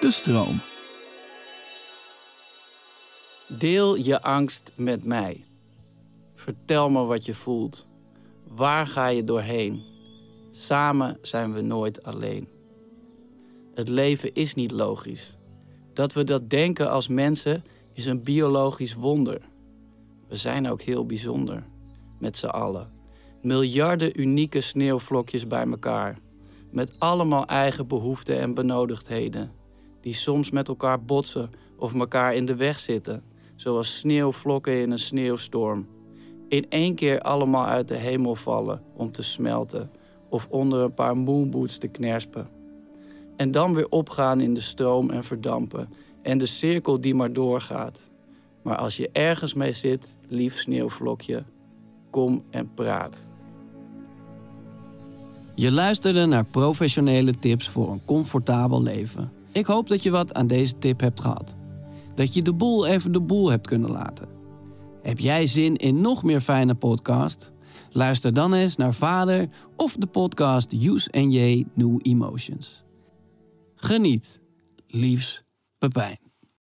De stroom. Deel je angst met mij. Vertel me wat je voelt. Waar ga je doorheen? Samen zijn we nooit alleen. Het leven is niet logisch. Dat we dat denken als mensen is een biologisch wonder. We zijn ook heel bijzonder, met z'n allen. Miljarden unieke sneeuwvlokjes bij elkaar. Met allemaal eigen behoeften en benodigdheden. Die soms met elkaar botsen of elkaar in de weg zitten. Zoals sneeuwvlokken in een sneeuwstorm. In één keer allemaal uit de hemel vallen om te smelten. Of onder een paar moonboots te knerspen. En dan weer opgaan in de stroom en verdampen. En de cirkel die maar doorgaat. Maar als je ergens mee zit, lief sneeuwvlokje, kom en praat. Je luisterde naar professionele tips voor een comfortabel leven. Ik hoop dat je wat aan deze tip hebt gehad. Dat je de boel even de boel hebt kunnen laten. Heb jij zin in nog meer fijne podcast? Luister dan eens naar Vader of de podcast Use and J New Emotions. Geniet. Liefs, Pepijn.